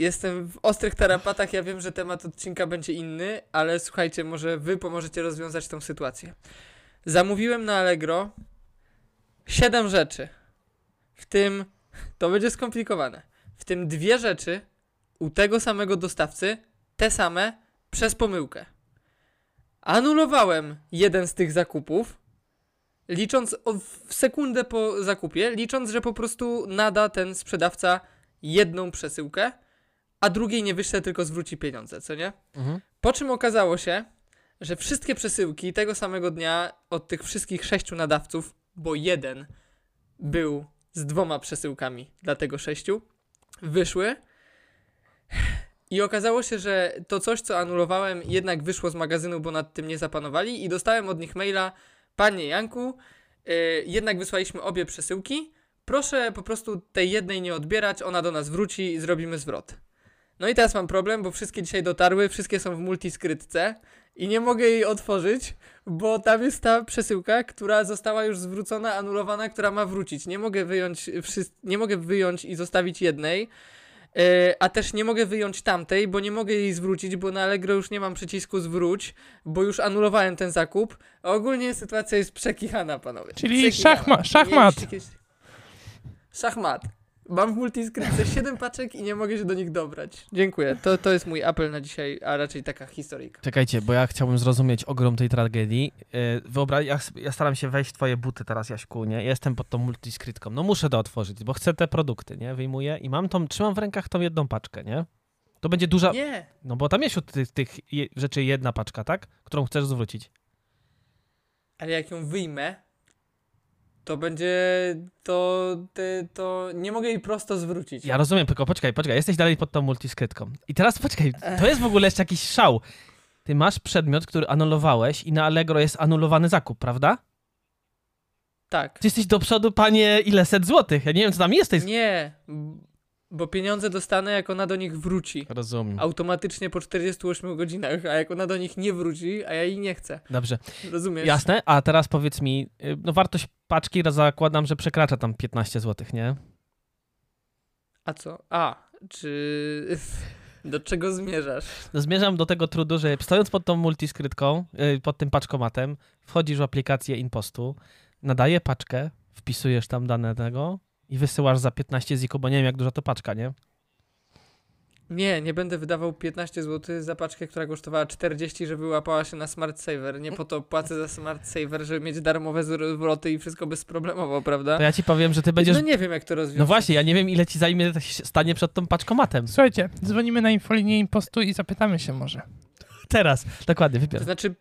jestem w ostrych tarapatach. Ja wiem, że temat odcinka będzie inny, ale słuchajcie, może wy pomożecie rozwiązać tą sytuację. Zamówiłem na Allegro 7 rzeczy. W tym, to będzie skomplikowane, w tym dwie rzeczy u tego samego dostawcy, te same, przez pomyłkę. Anulowałem jeden z tych zakupów, licząc w sekundę po zakupie, licząc, że po prostu nada ten sprzedawca jedną przesyłkę, a drugiej nie wyśle, tylko zwróci pieniądze, co nie? Mhm. Po czym okazało się, że wszystkie przesyłki tego samego dnia od tych wszystkich sześciu nadawców, bo jeden był z dwoma przesyłkami dla tego sześciu, wyszły. I okazało się, że to coś, co anulowałem, jednak wyszło z magazynu, bo nad tym nie zapanowali. I dostałem od nich maila, panie Janku, yy, jednak wysłaliśmy obie przesyłki. Proszę po prostu tej jednej nie odbierać, ona do nas wróci i zrobimy zwrot. No i teraz mam problem, bo wszystkie dzisiaj dotarły, wszystkie są w multiskrytce i nie mogę jej otworzyć, bo tam jest ta przesyłka, która została już zwrócona, anulowana, która ma wrócić. Nie mogę wyjąć, nie mogę wyjąć i zostawić jednej, yy, a też nie mogę wyjąć tamtej, bo nie mogę jej zwrócić, bo na Allegro już nie mam przycisku zwróć, bo już anulowałem ten zakup. Ogólnie sytuacja jest przekichana, panowie. Czyli Przekichana. szachma- szachmat. Kiedyś- Szachmat. Mam w multiskrypcie 7 paczek i nie mogę się do nich dobrać. Dziękuję. To, to jest mój apel na dzisiaj, a raczej taka historyjka. Czekajcie, bo ja chciałbym zrozumieć ogrom tej tragedii. Yy, Wyobraź, ja, ja staram się wejść w twoje buty teraz, Jaśku, nie? Jestem pod tą multiskrytką. No muszę to otworzyć, bo chcę te produkty, nie? Wyjmuję i mam tą, trzymam w rękach tą jedną paczkę, nie? To będzie duża... Nie. No bo tam jest wśród tych, tych je, rzeczy jedna paczka, tak? Którą chcesz zwrócić. Ale jak ją wyjmę, to będzie to, ty, to nie mogę jej prosto zwrócić. Ja rozumiem, tylko poczekaj, poczekaj, jesteś dalej pod tą multiskrytką. I teraz poczekaj, to jest w ogóle jeszcze jakiś szał. Ty masz przedmiot, który anulowałeś i na Allegro jest anulowany zakup, prawda? Tak. Ty jesteś do przodu, panie, ile set złotych? Ja nie wiem, co tam jest. tej- Nie, bo pieniądze dostanę, jak ona do nich wróci. Rozumiem. Automatycznie po 48 godzinach, a jak ona do nich nie wróci, a ja jej nie chcę. Dobrze, Rozumiesz? jasne. A teraz powiedz mi, y, no wartość paczki zakładam, że przekracza tam 15 złotych, nie? A co? A, czy... Do czego zmierzasz? No zmierzam do tego trudu, że stojąc pod tą multiskrytką, y, pod tym paczkomatem, wchodzisz w aplikację Impostu, nadaje paczkę, wpisujesz tam dane tego i wysyłasz za 15 ziko, bo nie wiem jak duża to paczka, nie? Nie, nie będę wydawał 15 zł za paczkę, która kosztowała 40, żeby łapała się na Smart Saver. Nie po to płacę za Smart Saver, żeby mieć darmowe zwroty i wszystko bezproblemowo, prawda? To ja ci powiem, że ty będziesz... No nie wiem, jak to rozwiązać. No właśnie, ja nie wiem ile ci zajmie stanie przed tą paczkomatem. Słuchajcie, dzwonimy na infolinię impostu i zapytamy się może. Teraz, dokładnie, To wybier. znaczy,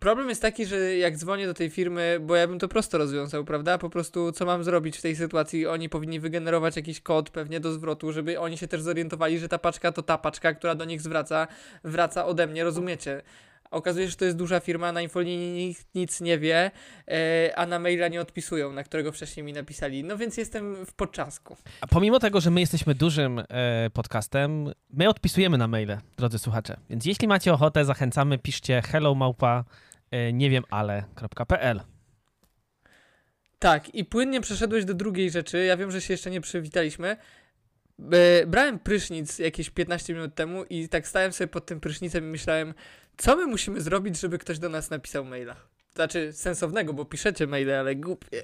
problem jest taki, że jak dzwonię do tej firmy, bo ja bym to prosto rozwiązał, prawda? Po prostu, co mam zrobić w tej sytuacji? Oni powinni wygenerować jakiś kod pewnie do zwrotu, żeby oni się też zorientowali, że ta paczka to ta paczka, która do nich zwraca, wraca ode mnie, rozumiecie? Okazuje się, że to jest duża firma, na infolinii nikt nic nie wie, e, a na maila nie odpisują, na którego wcześniej mi napisali. No więc jestem w poczasku. A pomimo tego, że my jesteśmy dużym e, podcastem, my odpisujemy na maile, drodzy słuchacze. Więc jeśli macie ochotę, zachęcamy, piszcie hello małpa nie wiem ale.pl. Tak, i płynnie przeszedłeś do drugiej rzeczy. Ja wiem, że się jeszcze nie przywitaliśmy. E, Brałem prysznic jakieś 15 minut temu i tak stałem sobie pod tym prysznicem i myślałem, co my musimy zrobić, żeby ktoś do nas napisał maila. Znaczy sensownego, bo piszecie maile, ale głupie.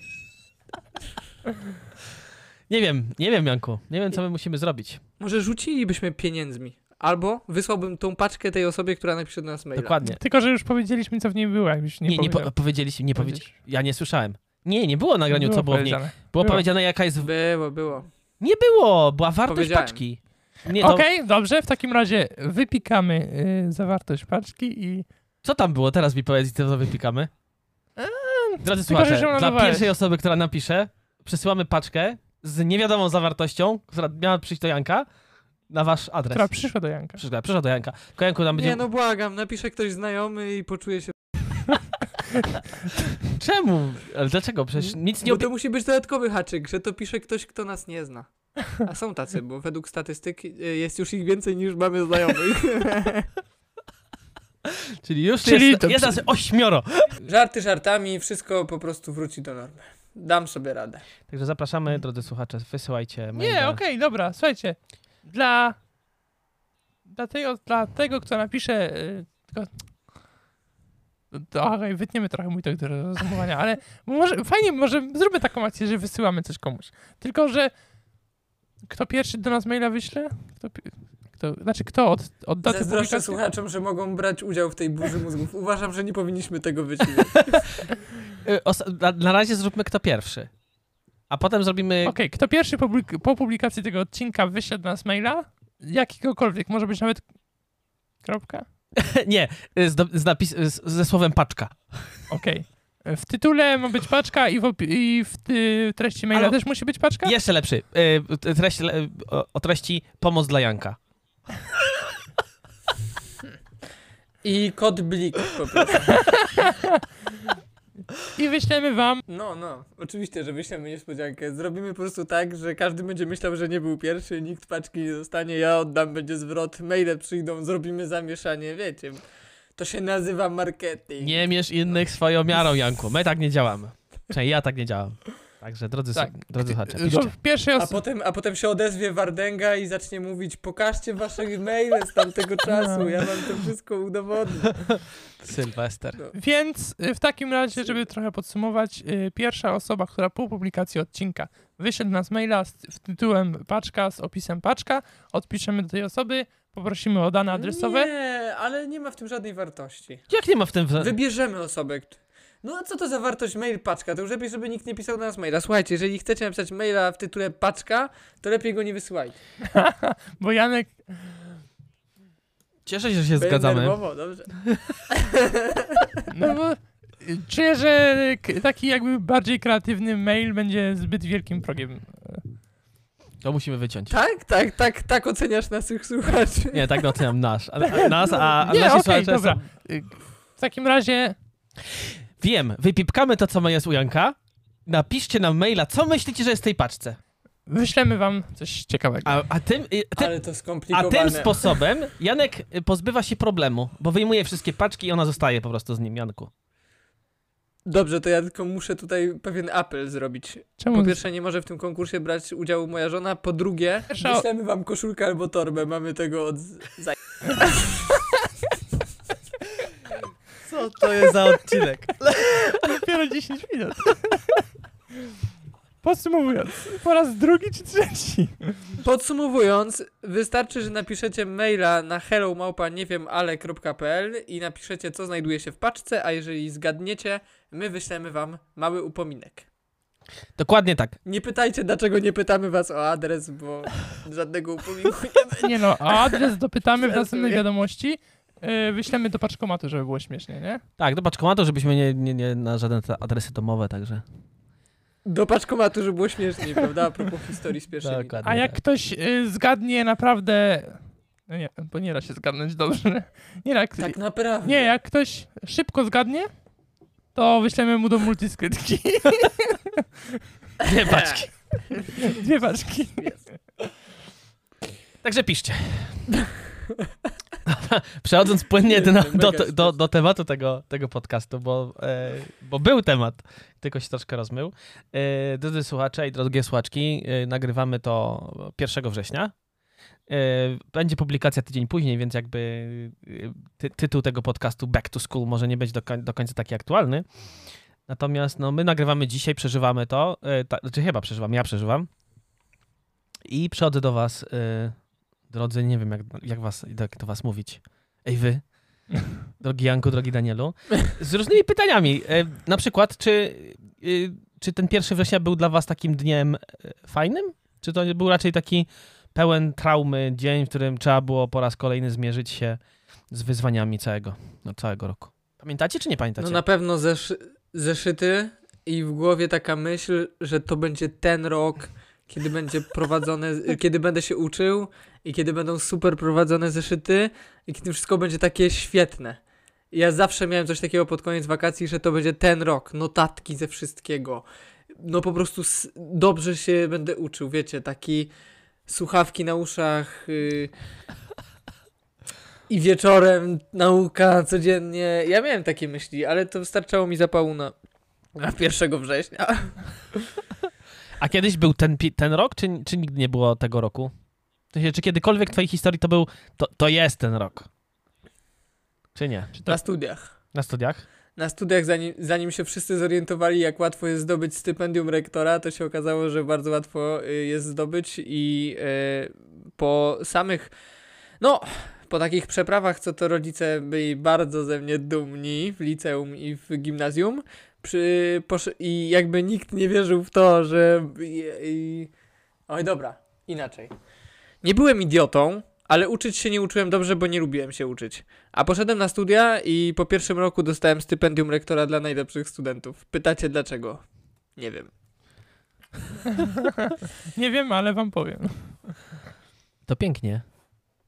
Nie wiem, nie wiem Janku, nie wiem co my musimy zrobić. Może rzucilibyśmy pieniędzmi. Albo wysłałbym tą paczkę tej osobie, która napisze do nas maila. Dokładnie. Tylko, że już powiedzieliśmy, co w niej było, jakbyś nie, Nie, nie, po, powiedzieliście, nie powiedzieli. Powiedzieć. Ja nie słyszałem. Nie, nie było nagraniu, Było co było w niej. Było Było. powiedziane jaka jest... Było, było. Nie było, była wartość paczki. Nie, to, Okej, dobrze, w takim razie wypikamy y, zawartość paczki i Co tam było? Teraz mi powiedz, co to wypikamy. Drodzy tylko, słuchacze, dla nadawałeś. pierwszej osoby, która napisze, przesyłamy paczkę z niewiadomą zawartością, która miała przyjść do Janka, na wasz adres. która przyszła do Janka. Przyszła, przyszła do Janka. Tylko Janku, tam będzie... Nie no błagam, napisze ktoś znajomy i poczuje się... Czemu? Ale dlaczego? Przecież nic nie... Bo to musi być dodatkowy haczyk, że to pisze ktoś, kto nas nie zna. A są tacy, bo według statystyk y, jest już ich więcej niż mamy znajomych. Czyli już Czyli jest, to jest nas ośmioro. Żarty żartami, wszystko po prostu wróci do normy. Dam sobie radę. Także zapraszamy, drodzy słuchacze, wysyłajcie maile. Nie, okej, dobra, słuchajcie. Dla Dlatego, dla tego, kto napisze. y, Tylko... Okej, wytniemy trochę mój tok do rozumowania, ale może, fajnie, może zróbmy taką akcję, że wysyłamy coś komuś. Tylko, że kto pierwszy do nas maila wyśle? Kto, kto, znaczy, kto od, od daty publikacji? słuchaczom, że mogą brać udział w tej burzy mózgów. Uważam, że nie powinniśmy tego wycinać. Y, na razie zróbmy kto pierwszy. A potem zrobimy. Okej, kto pierwszy publik- po publikacji tego odcinka wyśle do nas maila? Jakiegokolwiek, może być nawet kropka? Nie, z, do, z napis, z, ze słowem paczka. Okej. W tytule ma być paczka i w, opi- i w ty- treści maila Ale- też musi być paczka? Jeszcze lepszy. Y, treść, y, o, o treści pomoc dla Janka. I kod blik po prostu. I wyślemy wam No, no. Oczywiście, że wyślemy niespodziankę. Zrobimy po prostu tak, że każdy będzie myślał, że nie był pierwszy, nikt paczki nie dostanie, ja oddam, będzie zwrot, maile przyjdą, zrobimy zamieszanie, wiecie. To się nazywa marketing. Nie mierz innych swoją miarą, Janku. My tak nie działamy. Przynajmniej ja tak nie działam. Także drodzy, Tak. drodzy słuchacze, do piszcie. pierwszej A potem, a potem się odezwie Wardęga i zacznie mówić, pokażcie wasze maile z tamtego czasu, ja wam to wszystko udowodnię. Sylwester. Więc y, w takim razie, żeby trochę podsumować, y, pierwsza osoba, która po publikacji odcinka wyśle do nas maila z tytułem paczka, z opisem paczka, odpiszemy do tej osoby, poprosimy o dane adresowe. Nie, ale nie ma w tym żadnej wartości. Jak nie ma w tym... Wybierzemy osobę. No a co to za wartość mail paczka? To już lepiej, żeby nikt nie pisał do nas maila. Słuchajcie, jeżeli chcecie napisać maila w tytule paczka, to lepiej go nie wysyłajcie. Bo Janek, Cieszę się, że się Będę zgadzamy. nerwowo, dobrze. no bo y, czuję, że k- taki jakby bardziej kreatywny mail będzie zbyt wielkim progiem. To musimy wyciąć. Tak, tak, tak, tak oceniasz naszych słuchaczy. Nie, tak oceniam nasz. Ale, a nas, a, a Nie, nasi okej, słuchacze dobra. są... Y, W takim razie Wiem, wypipkamy to, co jest u Janka. Napiszcie nam maila, co myślicie, że jest w tej paczce. wyślemy wam coś ciekawego. A, a, tym, y, tym, Ale to a skomplikowane. tym sposobem Janek y, pozbywa się problemu, bo wyjmuje wszystkie paczki i ona zostaje po prostu z nim, Janku. Dobrze, to ja tylko muszę tutaj pewien apel zrobić. Czemu? Po pierwsze, nie może w tym konkursie brać udziału moja żona. Po drugie, wyślemy wam koszulkę albo torbę. Mamy tego od... Co to jest za odcinek? Dopiero 10 minut. Podsumowując, po raz drugi czy trzeci? Podsumowując, wystarczy, że napiszecie maila na hello małpa nie wiem ale.pl i napiszecie, co znajduje się w paczce, a jeżeli zgadniecie, my wyślemy wam mały upominek. Dokładnie tak. Nie pytajcie, dlaczego nie pytamy was o adres, bo żadnego upominku nie będzie. Nie no, a adres dopytamy w następnej wiadomości. Yy, wyślemy do paczkomatu, żeby było śmiesznie, nie? Tak, do paczkomatu, żebyśmy nie, nie, nie na żadne adresy domowe, także. Do paczkomatu, żeby było śmieszniej, prawda? A propos historii z pierwszymi. Dokładnie. A jak tak. ktoś yy, zgadnie naprawdę... No nie, bo nie da się zgadnąć dobrze. Nie, jak, Tak naprawdę. nie, jak ktoś szybko zgadnie, to wyślemy mu do multiskrytki. Dwie paczki. Dwie paczki. Także piszcie. Przechodząc płynnie do, do, do, do, tematu tego, tego podcastu, bo, e, bo był temat, tylko się troszkę rozmył. E, drodzy słuchacze i drogie słuchaczki, e, nagrywamy to 1 września. E, będzie publikacja tydzień później, więc jakby e, ty, tytuł tego podcastu Back to School może nie być do, do końca taki aktualny. Natomiast no, my nagrywamy dzisiaj, przeżywamy to, e, ta, znaczy chyba przeżywam, ja przeżywam. I przychodzę do was, drodzy, nie wiem jak, jak, was, jak do was mówić. Ej wy, drogi Janku, drogi Danielu, z różnymi pytaniami. E, na przykład, czy, y, czy ten 1 września był dla was takim dniem e, fajnym? Czy to był raczej taki pełen traumy dzień, w którym trzeba było po raz kolejny zmierzyć się z wyzwaniami całego, no, całego roku? Pamiętacie czy nie pamiętacie? No na pewno zeszy zeszyty i w głowie taka myśl, że to będzie ten rok, kiedy będzie prowadzone, kiedy będę się uczył i kiedy będą super prowadzone zeszyty i kiedy wszystko będzie takie świetne. Ja zawsze miałem coś takiego pod koniec wakacji, że to będzie ten rok, notatki ze wszystkiego. No po prostu dobrze się będę uczył, wiecie, taki słuchawki na uszach, y, i wieczorem nauka codziennie. Ja miałem takie myśli, ale to wystarczało mi zapału na, na 1 września. A kiedyś był ten, ten rok, czy, czy nigdy nie było tego roku? czy kiedykolwiek w twojej historii to był, to, to jest ten rok? Czy nie? Czy to, Na studiach. Na studiach? Na studiach, zanim, zanim się wszyscy zorientowali, jak łatwo jest zdobyć stypendium rektora, to się okazało, że bardzo łatwo y, jest zdobyć i y, po samych, no, po takich przeprawach, co to rodzice byli bardzo ze mnie dumni w liceum i w gimnazjum, przy, posz- i jakby nikt nie wierzył w to, że... I, i... Oj, dobra, inaczej. Nie byłem idiotą, ale uczyć się nie uczyłem dobrze, bo nie lubiłem się uczyć. A poszedłem na studia i po pierwszym roku dostałem stypendium rektora dla najlepszych studentów. Pytacie dlaczego? Nie wiem. nie wiem, ale wam powiem. To pięknie.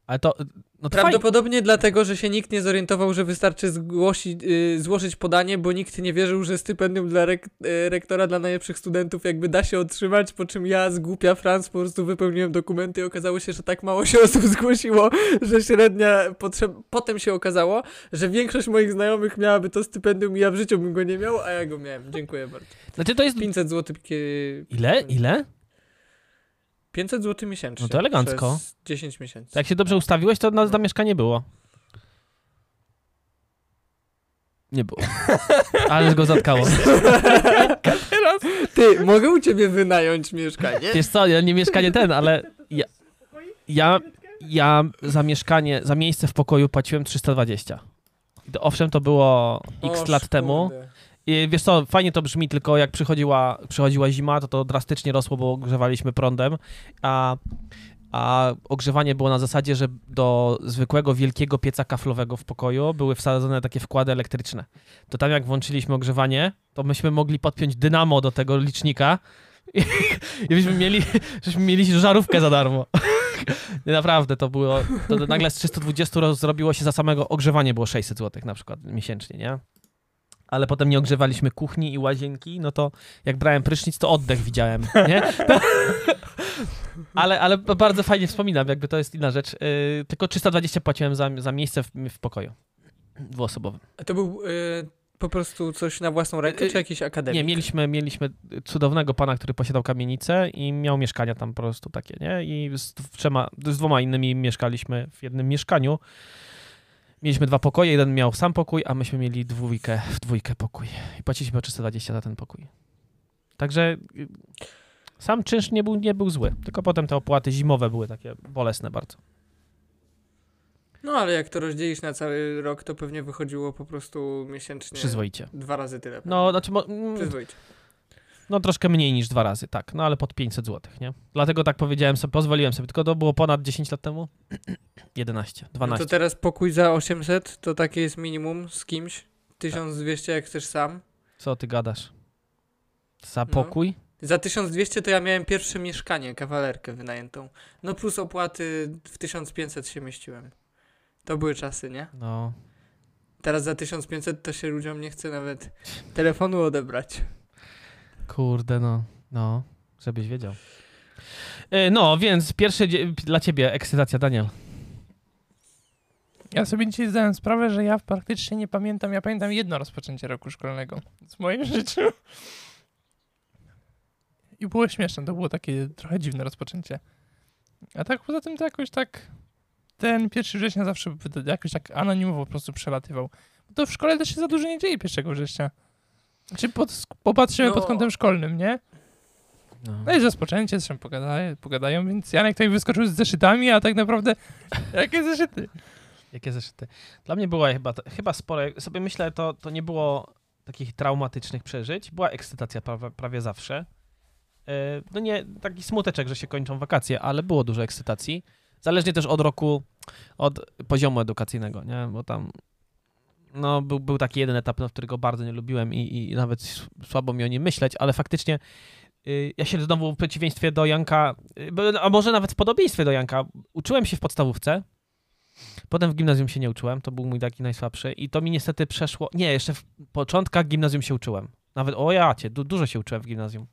Ale to, no to fajnie. Prawdopodobnie dlatego, że się nikt nie zorientował, że wystarczy zgłosić, y, złożyć podanie, bo nikt nie wierzył, że stypendium dla rek y, rektora dla najlepszych studentów jakby da się otrzymać, po czym ja z głupia Franz po prostu wypełniłem dokumenty i okazało się, że tak mało się osób zgłosiło, że średnia potrzeb... Potem się okazało, że większość moich znajomych miałaby to stypendium i ja w życiu bym go nie miał, a ja go miałem. Dziękuję bardzo. Znaczy to jest... 500 zł. Ile? Ile? 500 zł miesięcznie. No to elegancko. Przez 10 miesięcy. Jak się dobrze ustawiłeś, to na zamieszkanie było. Nie było. Ale go zatkało. Teraz Ty, mogę u ciebie wynająć mieszkanie? Wiesz co, ja nie mieszkanie ten, ale ja, ja, ja za mieszkanie, za miejsce w pokoju płaciłem 320. I to, owszem, to było x O, lat temu. Wiesz co, fajnie to brzmi, tylko jak przychodziła, przychodziła zima, to to drastycznie rosło, bo ogrzewaliśmy prądem, a, a ogrzewanie było na zasadzie, że do zwykłego wielkiego pieca kaflowego w pokoju były wsadzone takie wkłady elektryczne. To tam jak włączyliśmy ogrzewanie, to myśmy mogli podpiąć dynamo do tego licznika i, byśmy mieli, żeśmy mieli żarówkę za darmo. Naprawdę, to było, to nagle z 320 roz- zrobiło się za samego ogrzewanie było 600 zł na przykład miesięcznie, nie? Ale potem nie ogrzewaliśmy kuchni i łazienki, no to jak brałem prysznic, to oddech widziałem, nie? ale, ale bardzo fajnie wspominam, jakby to jest inna rzecz. Yy, tylko 320 płaciłem za, za miejsce w, w pokoju dwuosobowym. A to był y, po prostu coś na własną rękę, Y, czy jakiś akademik? Nie, mieliśmy, mieliśmy cudownego pana, który posiadał kamienicę i miał mieszkania tam po prostu takie, nie? I z, trzema, z dwoma innymi mieszkaliśmy w jednym mieszkaniu. Mieliśmy dwa pokoje, jeden miał sam pokój, a myśmy mieli dwójkę, w dwójkę pokój. I płaciliśmy o 320 za ten pokój. Także y, sam czynsz nie był, nie był zły, tylko potem te opłaty zimowe były takie bolesne bardzo. No ale jak to rozdzielisz na cały rok, to pewnie wychodziło po prostu miesięcznie Przyzwoicie. dwa razy tyle. No, znaczy, mo- mm, Przyzwoicie. No troszkę mniej niż dwa razy, tak, no ale pod 500 zł, nie? Dlatego tak powiedziałem sobie, pozwoliłem sobie, tylko to było ponad 10 lat temu? 11, No 12. to teraz pokój za 800 to takie jest minimum z kimś. 1200 jak chcesz sam. Co ty gadasz? Za No. pokój? Za 1200 to ja miałem pierwsze mieszkanie, kawalerkę wynajętą. No plus opłaty w 1500 się mieściłem. To były czasy, nie? No. Teraz za 1500 to się ludziom nie chce nawet telefonu odebrać. Kurde, no. No, żebyś wiedział. E, No, więc pierwsze dla ciebie ekscytacja, Daniel. Ja sobie dzisiaj zdałem sprawę, że ja praktycznie nie pamiętam, ja pamiętam jedno rozpoczęcie roku szkolnego w moim życiu. I było śmieszne, to było takie trochę dziwne rozpoczęcie. A tak poza tym to jakoś tak ten 1 września zawsze jakoś tak anonimowo po prostu przelatywał. Bo to w szkole też się za dużo nie dzieje 1 września. Czy pod, popatrzymy No. pod kątem szkolnym, nie? No. No i rozpoczęcie, zresztą pogadają, pogadają, więc Janek tutaj wyskoczył z zeszytami, a tak naprawdę jakie zeszyty? Jakie zeszyty? Dla mnie była chyba, chyba spore, sobie myślę, to, to nie było takich traumatycznych przeżyć. Była ekscytacja prawie, prawie zawsze. E, No nie, taki smuteczek, że się kończą wakacje, ale było dużo ekscytacji. Zależnie też od roku, od poziomu edukacyjnego, nie? Bo tam no, był, był taki jeden etap, no, którego bardzo nie lubiłem i, i nawet słabo mi o nim myśleć, ale faktycznie y, ja się znowu w przeciwieństwie do Janka, y, a może nawet w podobieństwie do Janka, uczyłem się w podstawówce, Potem w gimnazjum się nie uczyłem, to był mój taki najsłabszy i to mi niestety przeszło. Nie, jeszcze w początkach gimnazjum się uczyłem. Nawet o jacie, du dużo się uczyłem w gimnazjum.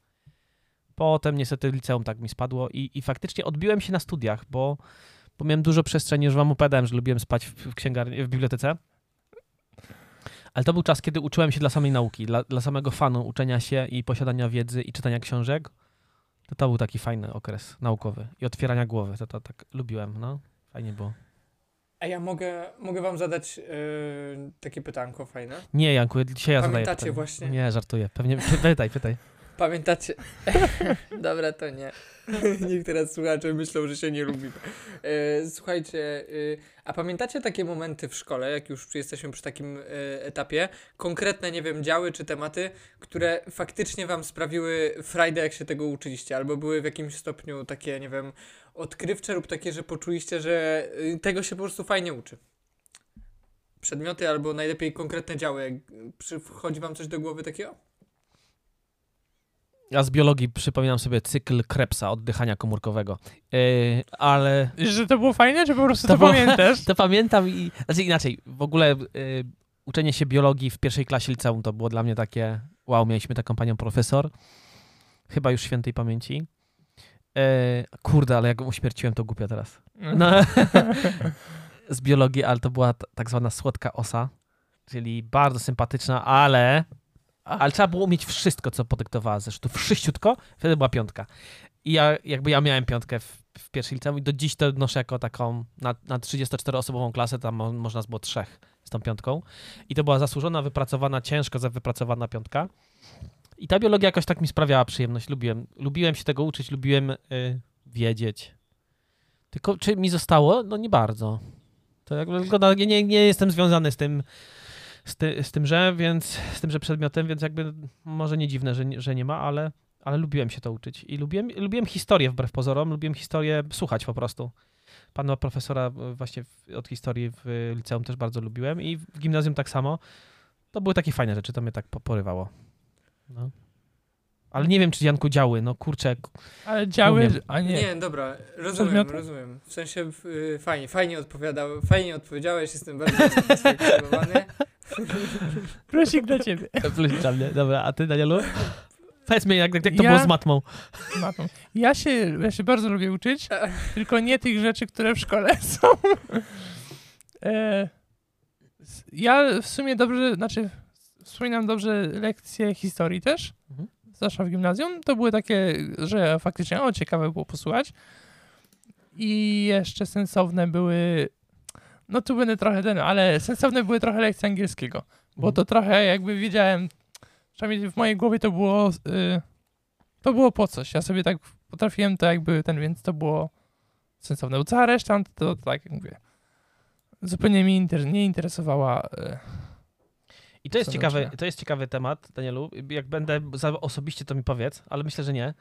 Potem niestety liceum tak mi spadło i, i faktycznie odbiłem się na studiach, bo, bo miałem dużo przestrzeni, już wam opowiadałem, że lubiłem spać w, w księgarni, w bibliotece. Ale to był czas, kiedy uczyłem się dla samej nauki, dla, dla samego fanu uczenia się i posiadania wiedzy i czytania książek. To to był taki fajny okres naukowy i otwierania głowy. To, to tak lubiłem, no. Fajnie było. A ja mogę, mogę wam zadać yy, takie pytanko fajne. Nie, Janku, dzisiaj ja zadaję Pamiętacie pytanie. właśnie- Nie, żartuję. Pewnie, py- pytaj, pytaj. Pamiętacie? Dobra, to nie. Niech teraz słuchacze myślą, że się nie lubimy. E, słuchajcie, e, a pamiętacie takie momenty w szkole, jak już jesteśmy przy takim e, etapie, konkretne, nie wiem, działy czy tematy, które faktycznie wam sprawiły frajdę, jak się tego uczyliście, albo były w jakimś stopniu takie, nie wiem, odkrywcze lub takie, że poczuliście, że y, tego się po prostu fajnie uczy? Przedmioty albo najlepiej konkretne działy. Jak przychodzi wam coś do głowy takiego? Ja z biologii przypominam sobie cykl Krebsa, oddychania komórkowego. Yy, ale Że to było fajne, czy po prostu To to, pamiętasz? to pamiętam i... Znaczy inaczej, w ogóle yy, uczenie się biologii w pierwszej klasie liceum to było dla mnie takie... Wow, mieliśmy taką panią profesor, chyba już świętej pamięci. Yy, kurde, ale jak uśmierciłem, to głupio teraz. No, z biologii, ale to była tak zwana słodka osa, czyli bardzo sympatyczna, ale, ale trzeba było mieć wszystko, co podyktowała zresztą, wszyściutko, wtedy była piątka. I ja, jakby ja miałem piątkę w, w pierwszej liceum i do dziś to noszę jako taką, na, na 34-osobową klasę, tam mo, można było trzech z tą piątką. I to była zasłużona, wypracowana, ciężko wypracowana piątka. I ta biologia jakoś tak mi sprawiała przyjemność, lubiłem, lubiłem się tego uczyć, lubiłem y, wiedzieć. Tylko czy mi zostało? No nie bardzo. To jakby nie, nie, nie jestem związany z tym, z, ty, z tymże, więc z tymże przedmiotem, więc jakby może nie dziwne, że nie, że nie ma, ale, ale lubiłem się to uczyć. I lubiłem, lubiłem historię wbrew pozorom, lubiłem historię słuchać po prostu. Pana profesora e, właśnie w, od historii w liceum też bardzo lubiłem i w gimnazjum tak samo. To były takie fajne rzeczy, to mnie tak po- porywało. No. Ale nie wiem, czy Janku działy, no kurczę, Ale działy, Umiem. a nie. Nie, dobra, rozumiem, Przedmioty? rozumiem. W sensie y, fajnie, fajnie odpowiadał, fajnie odpowiedziałeś, jestem bardzo usatysfakcjonowany. Prosik dla ciebie. Plusik dla mnie. Dobra, a ty, Danielu? Powiedz mi, jak, jak to Ja- było z matmą. Matą. Ja się, ja się bardzo lubię uczyć, tylko nie tych rzeczy, które w szkole są. E, ja w sumie dobrze, znaczy wspominam dobrze lekcje historii też, Mhm. zwłaszcza w gimnazjum. To były takie, że faktycznie o, ciekawe było posłuchać. I jeszcze sensowne były, no tu będę trochę ten, ale sensowne były trochę lekcje angielskiego, bo to trochę jakby wiedziałem, przynajmniej w mojej głowie to było, y, to było po coś. Ja sobie tak potrafiłem to jakby ten, więc to było sensowne. Bo cała reszta to, to tak jak mówię, zupełnie mnie inter, nie interesowała. Y, I to jest, ciekawy, to jest ciekawy temat, Danielu. Jak będę za osobiście, to mi powiedz, ale myślę, że nie.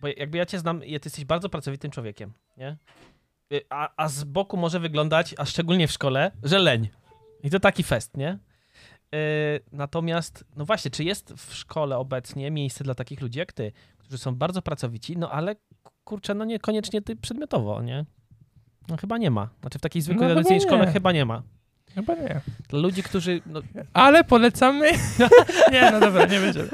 Bo jakby ja cię znam i ty jesteś bardzo pracowitym człowiekiem, nie? Y, A, a z boku może wyglądać, a szczególnie w szkole, że leń. I to taki fest, nie? Yy, natomiast, no właśnie, czy jest w szkole obecnie miejsce dla takich ludzi jak ty, którzy są bardzo pracowici, no ale kurczę, no niekoniecznie ty przedmiotowo, nie? No chyba nie ma. Znaczy w takiej zwykłej No tradycyjnej szkole chyba nie ma. chyba nie. Dla ludzi, którzy, no, Ale polecamy. nie, no dobra, nie będziemy.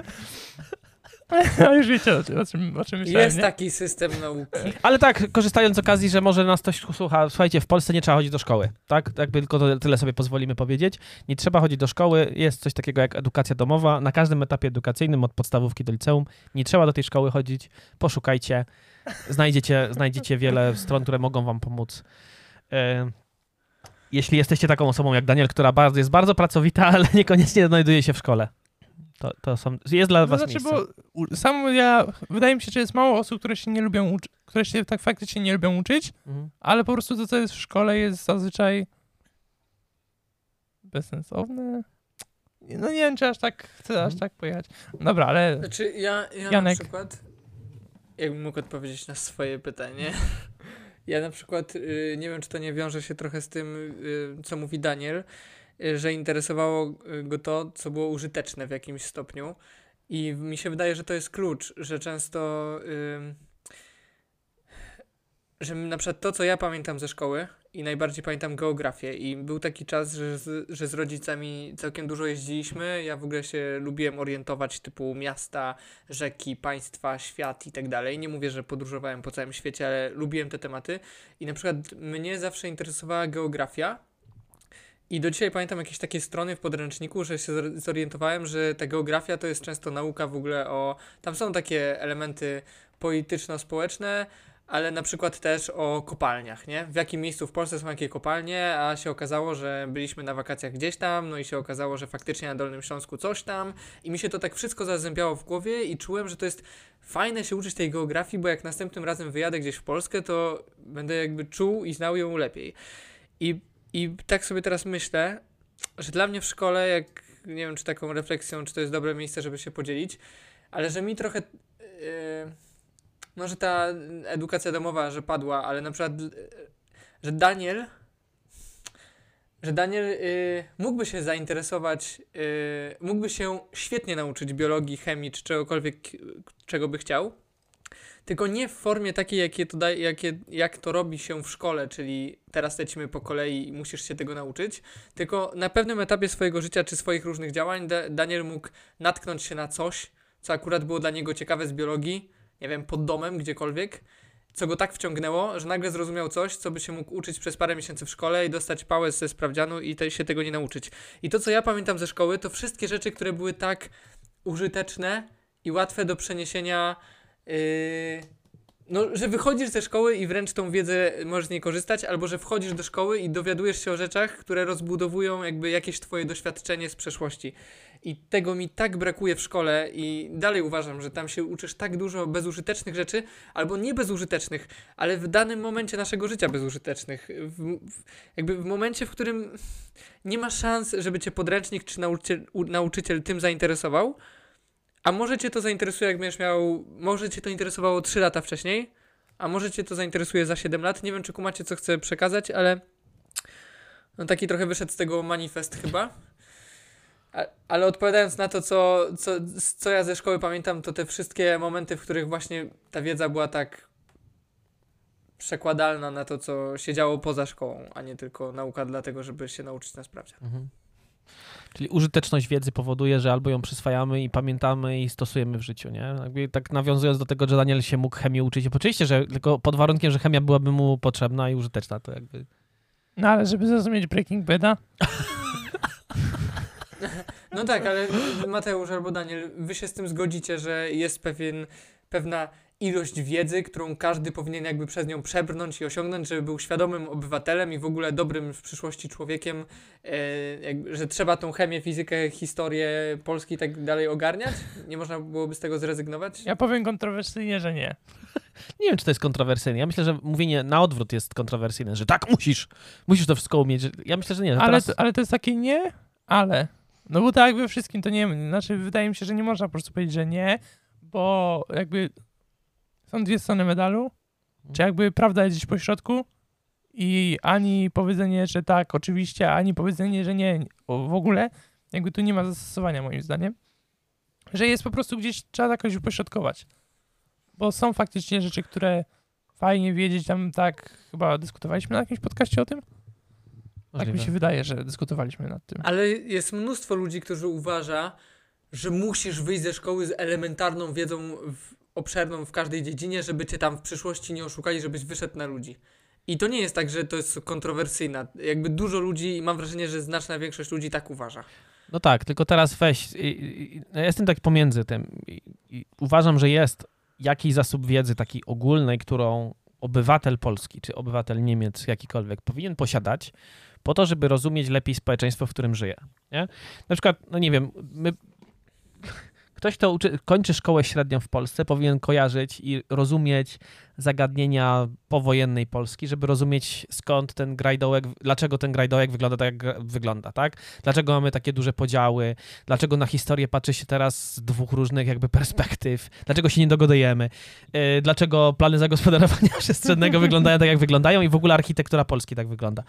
A już wiecie o czym, o czym, myślałem, Jest nie? taki system nauki. Ale tak, korzystając z okazji, że może nas ktoś słucha, słuchajcie, w Polsce nie trzeba chodzić do szkoły, tak? Jakby tylko to, tyle sobie pozwolimy powiedzieć. Nie trzeba chodzić do szkoły, jest coś takiego jak edukacja domowa. Na każdym etapie edukacyjnym, od podstawówki do liceum, nie trzeba do tej szkoły chodzić. Poszukajcie, znajdziecie, znajdziecie wiele stron, które mogą wam pomóc. E, Jeśli jesteście taką osobą jak Daniel, która bardzo, jest bardzo pracowita, ale niekoniecznie znajduje się w szkole. To, to są, jest dla No was znaczy, miejsce. bo sam ja, wydaje mi się, że jest mało osób, które się nie lubią uczyć, które się tak faktycznie nie lubią uczyć, Mhm. ale po prostu to, co jest w szkole jest zazwyczaj bezsensowne. No nie wiem, czy aż tak chcę aż Mhm. tak pojechać. Dobra, ale Znaczy ja, ja na Janek. przykład, jakbym mógł odpowiedzieć na swoje pytanie, ja na przykład, y, nie wiem czy to nie wiąże się trochę z tym, y, co mówi Daniel, y, że interesowało y, go to, co było użyteczne w jakimś stopniu i mi się wydaje, że to jest klucz, że często, ym, że na przykład to, co ja pamiętam ze szkoły i najbardziej pamiętam geografię i był taki czas, że z, że z rodzicami całkiem dużo jeździliśmy, ja w ogóle się lubiłem orientować typu miasta, rzeki, państwa, świat i tak dalej. Nie mówię, że podróżowałem po całym świecie, ale lubiłem te tematy i na przykład mnie zawsze interesowała geografia. I do dzisiaj pamiętam jakieś takie strony w podręczniku, że się zor- zorientowałem, że ta geografia to jest często nauka w ogóle o. Tam są takie elementy polityczno-społeczne, ale na przykład też o kopalniach, nie? W jakim miejscu w Polsce są jakie kopalnie, a się okazało, że byliśmy na wakacjach gdzieś tam, no i się okazało, że faktycznie na Dolnym Śląsku coś tam i mi się to tak wszystko zazębiało w głowie i czułem, że to jest fajne się uczyć tej geografii, bo jak następnym razem wyjadę gdzieś w Polskę, to będę jakby czuł i znał ją lepiej. I, i tak sobie teraz myślę, że dla mnie w szkole, jak nie wiem, czy taką refleksją, czy to jest dobre miejsce, żeby się podzielić, ale że mi trochę. Yy, może ta edukacja domowa, że padła, ale na przykład, yy, że Daniel. Że Daniel yy, mógłby się zainteresować, yy, mógłby się świetnie nauczyć biologii, chemii czy czegokolwiek, czego by chciał, tylko nie w formie takiej, jakie to jakie, jak to robi się w szkole, czyli teraz lecimy po kolei i musisz się tego nauczyć, tylko na pewnym etapie swojego życia czy swoich różnych działań da, Daniel mógł natknąć się na coś, co akurat było dla niego ciekawe z biologii, nie wiem, pod domem, gdziekolwiek, co go tak wciągnęło, że nagle zrozumiał coś, co by się mógł uczyć przez parę miesięcy w szkole i dostać pałę ze sprawdzianu i te, się tego nie nauczyć. I to, co ja pamiętam ze szkoły, to wszystkie rzeczy, które były tak użyteczne i łatwe do przeniesienia no, że wychodzisz ze szkoły i wręcz tą wiedzę możesz z niej korzystać, albo że wchodzisz do szkoły i dowiadujesz się o rzeczach, które rozbudowują jakby jakieś twoje doświadczenie z przeszłości. I tego mi tak brakuje w szkole i dalej uważam, że tam się uczysz tak dużo bezużytecznych rzeczy, albo nie bezużytecznych, ale w danym momencie naszego życia bezużytecznych. W, w, jakby w momencie, w którym nie ma szans, żeby cię podręcznik czy nauczyciel, nauczyciel tym zainteresował, a może cię to zainteresuje, jak będziesz miał. Może cię to interesowało 3 lata wcześniej, a może cię to zainteresuje za 7 lat. Nie wiem, czy kumacie, co chcę przekazać, ale. No taki trochę wyszedł z tego manifest chyba. A, ale odpowiadając na to, co, co, co ja ze szkoły pamiętam, to te wszystkie momenty, w których właśnie ta wiedza była tak przekładalna na to, co się działo poza szkołą, a nie tylko nauka dlatego, żeby się nauczyć na sprawdzian. Mhm. Czyli użyteczność wiedzy powoduje, że albo ją przyswajamy i pamiętamy i stosujemy w życiu, nie? Jakby tak nawiązując do tego, że Daniel się mógł chemii uczyć. Oczywiście, że tylko pod warunkiem, że chemia byłaby mu potrzebna i użyteczna, to jakby... No ale żeby zrozumieć Breaking Bada... No tak, ale Mateusz albo Daniel, wy się z tym zgodzicie, że jest pewien, pewna ilość wiedzy, którą każdy powinien jakby przez nią przebrnąć i osiągnąć, żeby był świadomym obywatelem i w ogóle dobrym w przyszłości człowiekiem, jakby, że trzeba tą chemię, fizykę, historię Polski i tak dalej ogarniać? Nie można byłoby z tego zrezygnować? Ja powiem kontrowersyjnie, że nie. Nie wiem, czy to jest kontrowersyjne. Ja myślę, że mówienie na odwrót jest kontrowersyjne, że tak musisz, musisz to wszystko umieć. Ja myślę, że nie. Ale, teraz... ale to jest takie nie, ale. No bo tak we wszystkim to nie, znaczy wydaje mi się, że nie można po prostu powiedzieć, że nie, bo jakby są dwie strony medalu. Mhm. Czy jakby prawda jest gdzieś po środku i ani powiedzenie, że tak, oczywiście, ani powiedzenie, że nie, w ogóle, jakby tu nie ma zastosowania moim zdaniem. Że jest po prostu gdzieś, trzeba jakoś upośrodkować. Bo są faktycznie rzeczy, które fajnie wiedzieć, tam tak, chyba dyskutowaliśmy na jakimś podcaście o tym? Możliwe. Tak mi się wydaje, że dyskutowaliśmy nad tym. Ale jest mnóstwo ludzi, którzy uważa, że musisz wyjść ze szkoły z elementarną wiedzą w obszerną w każdej dziedzinie, żeby cię tam w przyszłości nie oszukali, żebyś wyszedł na ludzi. I to nie jest tak, że to jest kontrowersyjne. Jakby dużo ludzi, i mam wrażenie, że znaczna większość ludzi tak uważa. No tak, tylko teraz weź. I, ja jestem tak pomiędzy tym. Uważam, że jest jakiś zasób wiedzy takiej ogólnej, którą obywatel polski czy obywatel Niemiec jakikolwiek powinien posiadać po to, żeby rozumieć lepiej społeczeństwo, w którym żyje. Nie? Na przykład, no nie wiem, my Ktoś, kto uczy, kończy szkołę średnią w Polsce, powinien kojarzyć i rozumieć zagadnienia powojennej Polski, żeby rozumieć skąd ten grajdołek, dlaczego ten grajdołek wygląda tak, jak wygląda, tak? Dlaczego mamy takie duże podziały, dlaczego na historię patrzy się teraz z dwóch różnych jakby perspektyw, dlaczego się nie dogodujemy, yy, dlaczego plany zagospodarowania przestrzennego wyglądają tak, jak wyglądają i w ogóle architektura Polski tak wygląda.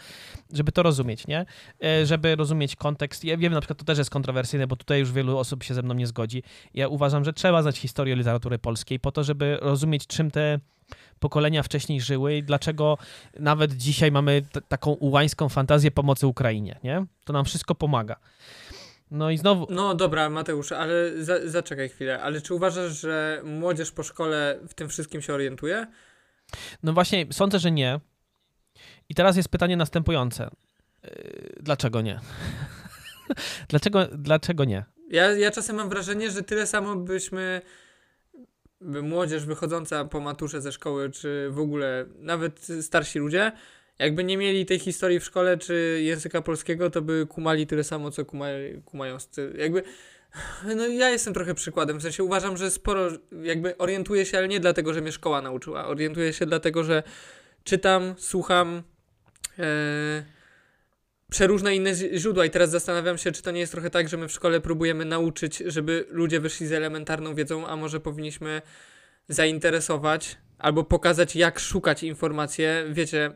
Żeby to rozumieć, nie? Yy, żeby rozumieć kontekst. Ja wiem, na przykład to też jest kontrowersyjne, bo tutaj już wielu osób się ze mną nie zgodzi. Ja uważam, że trzeba znać historię literatury polskiej po to, żeby rozumieć, czym te pokolenia wcześniej żyły i dlaczego nawet dzisiaj mamy taką ułańską fantazję pomocy Ukrainie, nie? To nam wszystko pomaga. No i znowu. No dobra, Mateusz, ale za, zaczekaj chwilę. Ale czy uważasz, że młodzież po szkole w tym wszystkim się orientuje? No właśnie, sądzę, że nie. I teraz jest pytanie następujące. Yy, dlaczego nie? dlaczego, dlaczego nie? Ja, ja czasem mam wrażenie, że tyle samo byśmy młodzież wychodząca po maturze ze szkoły, czy w ogóle nawet starsi ludzie, jakby nie mieli tej historii w szkole, czy języka polskiego, to by kumali tyle samo, co kumali, kumają. Jakby, no ja jestem trochę przykładem, w sensie uważam, że sporo, jakby orientuję się, ale nie dlatego, że mnie szkoła nauczyła, orientuję się dlatego, że czytam, słucham, e, przeróżne inne źródła i teraz zastanawiam się, czy to nie jest trochę tak, że my w szkole próbujemy nauczyć, żeby ludzie wyszli z elementarną wiedzą, a może powinniśmy zainteresować albo pokazać, jak szukać informacje. Wiecie,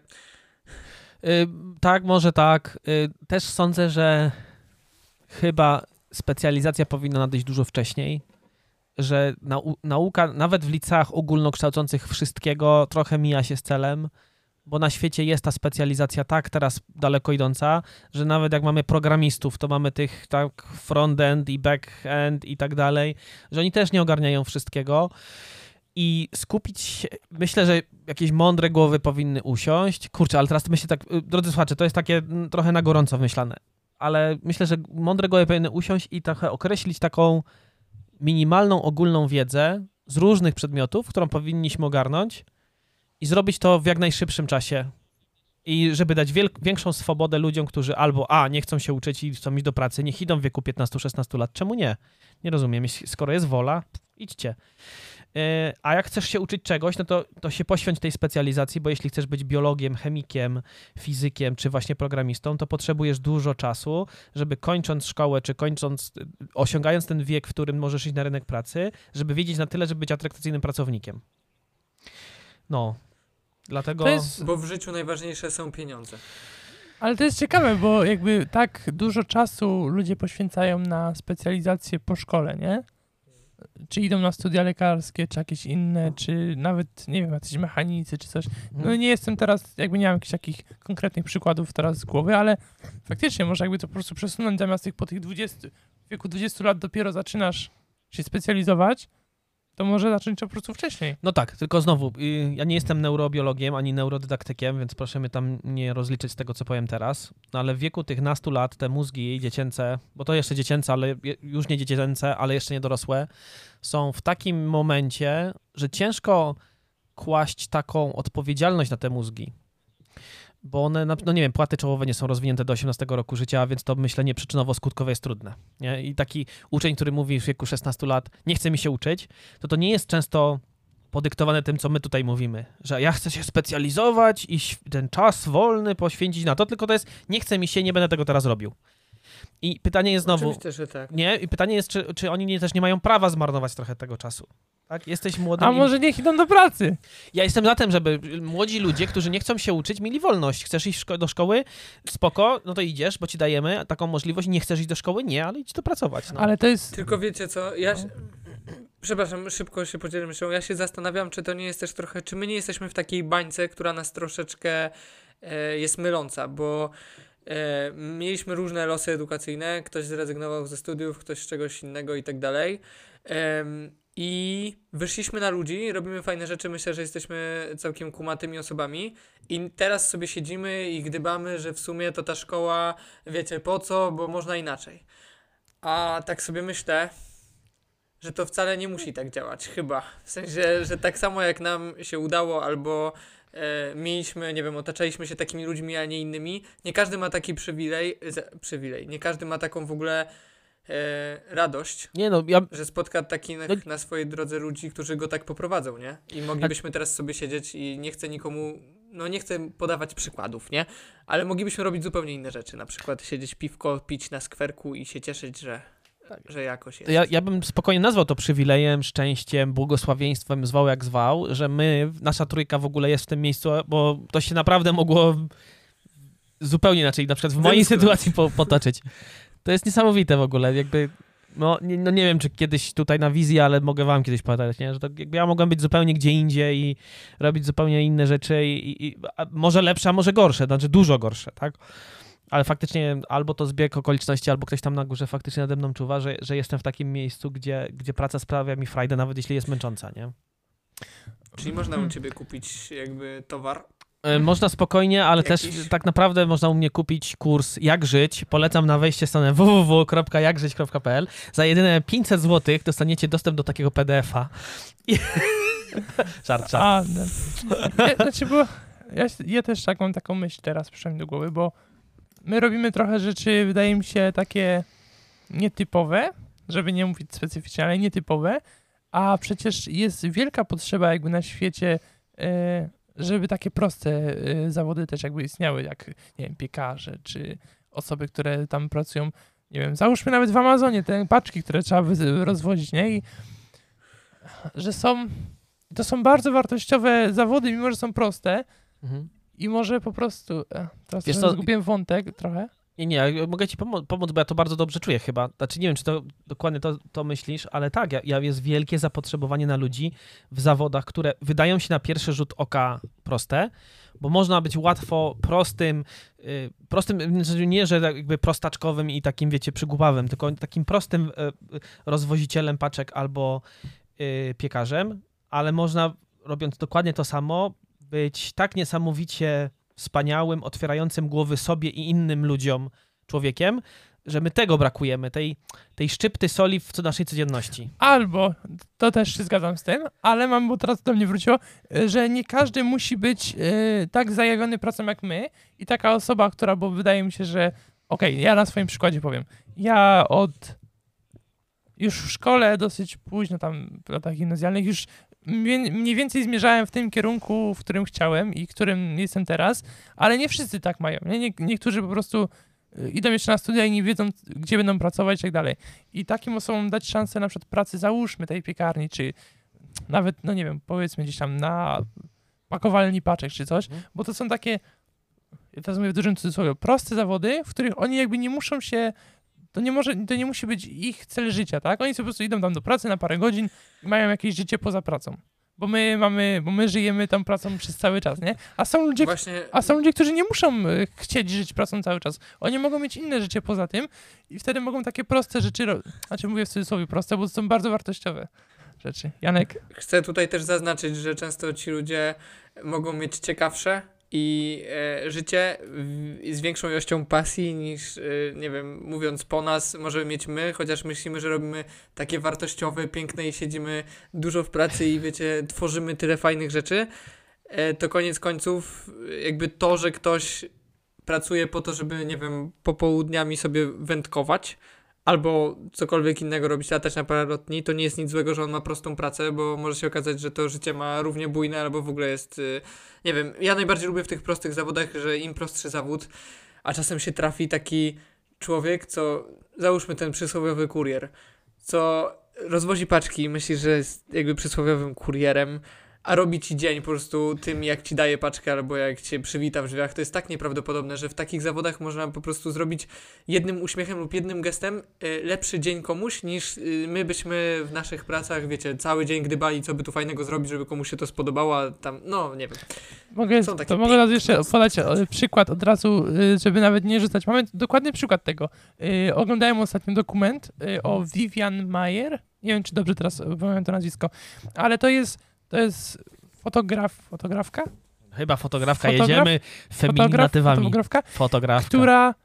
Y, tak, może tak. Y, też sądzę, że chyba specjalizacja powinna nadejść dużo wcześniej, że nau nauka nawet w liceach ogólnokształcących wszystkiego trochę mija się z celem, bo na świecie jest ta specjalizacja tak teraz daleko idąca, że nawet jak mamy programistów, to mamy tych tak front-end i back-end i tak dalej, że oni też nie ogarniają wszystkiego i skupić się, myślę, że jakieś mądre głowy powinny usiąść. Kurczę, ale teraz myślę tak, y, drodzy słuchacze, to jest takie mm, trochę na gorąco wymyślane, ale myślę, że mądre głowy powinny usiąść i trochę określić taką minimalną, ogólną wiedzę z różnych przedmiotów, którą powinniśmy ogarnąć i zrobić to w jak najszybszym czasie. I żeby dać większą swobodę ludziom, którzy albo A, nie chcą się uczyć i chcą iść do pracy, niech idą w wieku 15-16 lat. Czemu nie? Nie rozumiem. Skoro jest wola, idźcie. Yy, A jak chcesz się uczyć czegoś, no to, to się poświęć tej specjalizacji, bo jeśli chcesz być biologiem, chemikiem, fizykiem czy właśnie programistą, to potrzebujesz dużo czasu, żeby kończąc szkołę, czy kończąc, y, osiągając ten wiek, w którym możesz iść na rynek pracy, żeby wiedzieć na tyle, żeby być atrakcyjnym pracownikiem. No, dlatego... To jest, bo w życiu najważniejsze są pieniądze. ale to jest ciekawe, bo jakby tak dużo czasu ludzie poświęcają na specjalizację po szkole, nie? Czy idą na studia lekarskie, czy jakieś inne, czy nawet, nie wiem, jacyś mechanicy, czy coś. No nie jestem teraz, jakby nie mam jakichś takich konkretnych przykładów teraz z głowy, ale faktycznie może jakby to po prostu przesunąć zamiast tych po tych 20, w wieku 20 lat dopiero zaczynasz się specjalizować, to może zacząć po prostu wcześniej. No tak, tylko znowu, y, ja nie jestem neurobiologiem ani neurodydaktykiem, więc proszę mnie tam nie rozliczyć z tego, co powiem teraz. No ale w wieku tych nastu lat te mózgi dziecięce, bo to jeszcze dziecięce, ale już nie dziecięce, ale jeszcze nie dorosłe, są w takim momencie, że ciężko kłaść taką odpowiedzialność na te mózgi. Bo one, no nie wiem, płaty czołowe nie są rozwinięte do 18 roku życia, więc to myślenie przyczynowo-skutkowe jest trudne. Nie? I taki uczeń, który mówi w wieku 16 lat, nie chce mi się uczyć, to to nie jest często podyktowane tym, co my tutaj mówimy, że ja chcę się specjalizować i ten czas wolny poświęcić na to, tylko to jest, nie chce mi się, nie będę tego teraz robił. I pytanie jest znowu, Oczywiście, że tak. nie, i pytanie jest, czy, czy oni nie, też nie mają prawa zmarnować trochę tego czasu. Tak? Jesteś młodym. A może niech idą do pracy? Ja jestem za tym, żeby młodzi ludzie, którzy nie chcą się uczyć, mieli wolność. Chcesz iść szko- do szkoły? Spoko, no to idziesz, bo ci dajemy taką możliwość. Nie chcesz iść do szkoły? Nie, ale idź to pracować. No. Ale to jest... Tylko wiecie co, ja się, przepraszam, szybko się podzielę myślą, ja się zastanawiam, czy to nie jest też trochę, czy my nie jesteśmy w takiej bańce, która nas troszeczkę e, jest myląca, bo e, mieliśmy różne losy edukacyjne, ktoś zrezygnował ze studiów, ktoś z czegoś innego i tak dalej. I wyszliśmy na ludzi, robimy fajne rzeczy, myślę, że jesteśmy całkiem kumatymi osobami. I teraz sobie siedzimy i gdybamy, że w sumie to ta szkoła, wiecie, po co, bo można inaczej. A tak sobie myślę, że to wcale nie musi tak działać, chyba. W sensie, że tak samo jak nam się udało, albo e, mieliśmy, nie wiem, otaczaliśmy się takimi ludźmi, a nie innymi, nie każdy ma taki przywilej, z, przywilej, nie każdy ma taką w ogóle e, radość, Nie no, ja, że spotka takich No- na swojej drodze ludzi, którzy go tak poprowadzą, nie? I moglibyśmy teraz sobie siedzieć i nie chcę nikomu, no nie chcę podawać przykładów, nie? Ale moglibyśmy robić zupełnie inne rzeczy, na przykład siedzieć piwko, pić na skwerku i się cieszyć, że, że jakoś jest. ja, ja bym spokojnie nazwał to przywilejem, szczęściem, błogosławieństwem, zwał jak zwał, że my, nasza trójka w ogóle jest w tym miejscu, bo to się naprawdę mogło zupełnie inaczej, na przykład w mojej sytuacji po, potoczyć. To jest niesamowite w ogóle, jakby, no nie, no nie wiem, czy kiedyś tutaj na wizji, ale mogę wam kiedyś powiedzieć, nie? że to jakby ja mogłem być zupełnie gdzie indziej i robić zupełnie inne rzeczy i, i, może lepsze, a może gorsze, znaczy dużo gorsze, tak? Ale faktycznie albo to zbieg okoliczności, albo ktoś tam na górze faktycznie nade mną czuwa, że, że jestem w takim miejscu, gdzie, gdzie praca sprawia mi frajdę, nawet jeśli jest męcząca, nie? Czyli można u ciebie kupić jakby towar. E, Można spokojnie, ale też Jakiś- tak naprawdę można u mnie kupić kurs Jak żyć. Polecam na wejście stronę www.jakżyć.pl. Za jedyne 500 zł dostaniecie dostęp do takiego PDF-a. I... żart, żart. A, no. ja, znaczy, bo ja, ja też tak mam taką myśl teraz przyszła mi do głowy, bo my robimy trochę rzeczy, wydaje mi się, takie nietypowe, żeby nie mówić specyficznie, ale nietypowe, a przecież jest wielka potrzeba jakby na świecie, e, żeby takie proste e, zawody też jakby istniały, jak, nie wiem, piekarze, czy osoby, które tam pracują, nie wiem, załóżmy nawet w Amazonie te paczki, które trzeba rozwozić, nie? I że są, to są bardzo wartościowe zawody, mimo że są proste Mhm. i może po prostu, e, teraz Wiesz zgubiłem wątek trochę, Nie, nie, ja mogę ci pomo- pomóc, bo ja to bardzo dobrze czuję chyba. Znaczy nie wiem, czy to dokładnie to, to myślisz, ale tak, ja, ja jest wielkie zapotrzebowanie na ludzi w zawodach, które wydają się na pierwszy rzut oka proste, bo można być łatwo prostym, y, prostym, nie, że tak jakby prostaczkowym i takim, wiecie, przygłupawym, tylko takim prostym y, rozwozicielem paczek albo y, piekarzem, ale można, robiąc dokładnie to samo, być tak niesamowicie wspaniałym, otwierającym głowy sobie i innym ludziom człowiekiem, że my tego brakujemy, tej, tej szczypty soli w naszej codzienności. albo, to też się zgadzam z tym, ale mam, bo teraz do mnie wróciło, że nie każdy musi być e, tak zajawiony pracą jak my i taka osoba, która, bo wydaje mi się, że okej, ja na swoim przykładzie powiem, ja od już w szkole dosyć późno tam w latach gimnazjalnych już mniej więcej zmierzałem w tym kierunku, w którym chciałem i którym jestem teraz, ale nie wszyscy tak mają. Nie? Nie, niektórzy po prostu y, idą jeszcze na studia i nie wiedzą, gdzie będą pracować i tak dalej. I takim osobom dać szansę na przykład pracy, załóżmy tej piekarni, czy nawet, no nie wiem, powiedzmy gdzieś tam na pakowalni paczek czy coś, Mhm. bo to są takie, ja teraz mówię w dużym cudzysłowie, proste zawody, w których oni jakby nie muszą się to nie może, to nie musi być ich cel życia, tak? Oni sobie po prostu idą tam do pracy na parę godzin i mają jakieś życie poza pracą. Bo my mamy, bo my żyjemy tą pracą przez cały czas, nie? A są ludzie, Właśnie a są ludzie, którzy nie muszą y, chcieć żyć pracą cały czas. Oni mogą mieć inne życie poza tym i wtedy mogą takie proste rzeczy, ro- znaczy mówię w cudzysłowie proste, bo to są bardzo wartościowe rzeczy. Janek, Chcę tutaj też zaznaczyć, że często ci ludzie mogą mieć ciekawsze i e, życie w, z większą ilością pasji niż, e, nie wiem, mówiąc po nas, możemy mieć my, chociaż myślimy, że robimy takie wartościowe, piękne i siedzimy dużo w pracy i wiecie, tworzymy tyle fajnych rzeczy, e, to koniec końców jakby to, że ktoś pracuje po to, żeby, nie wiem, popołudniami sobie wędkować, albo cokolwiek innego robić, latać na paralotni, to nie jest nic złego, że on ma prostą pracę, bo może się okazać, że to życie ma równie bujne, albo w ogóle jest, y, nie wiem, ja najbardziej lubię w tych prostych zawodach, że im prostszy zawód, a czasem się trafi taki człowiek, co, załóżmy ten przysłowiowy kurier, co rozwozi paczki i myśli, że jest jakby przysłowiowym kurierem, a robi ci dzień po prostu tym, jak ci daje paczkę albo jak cię przywita w drzwiach. To jest tak nieprawdopodobne, że w takich zawodach można po prostu zrobić jednym uśmiechem lub jednym gestem y, lepszy dzień komuś, niż y, my byśmy w naszych pracach, wiecie, cały dzień gdybali, co by tu fajnego zrobić, żeby komuś się to spodobało, a tam, no nie wiem. mogę, Są takie to mogę raz jeszcze podać e, przykład od razu, y, żeby nawet nie rzucać. Mamy dokładny przykład tego. Oglądałem ostatnio dokument o Vivian Mayer. Nie wiem, czy dobrze teraz wymawiam to nazwisko, ale to jest, to jest fotograf, fotografka? Chyba fotografka, Fotograf? jedziemy Fotograf, feminatywami. fotografka, Fotografka. która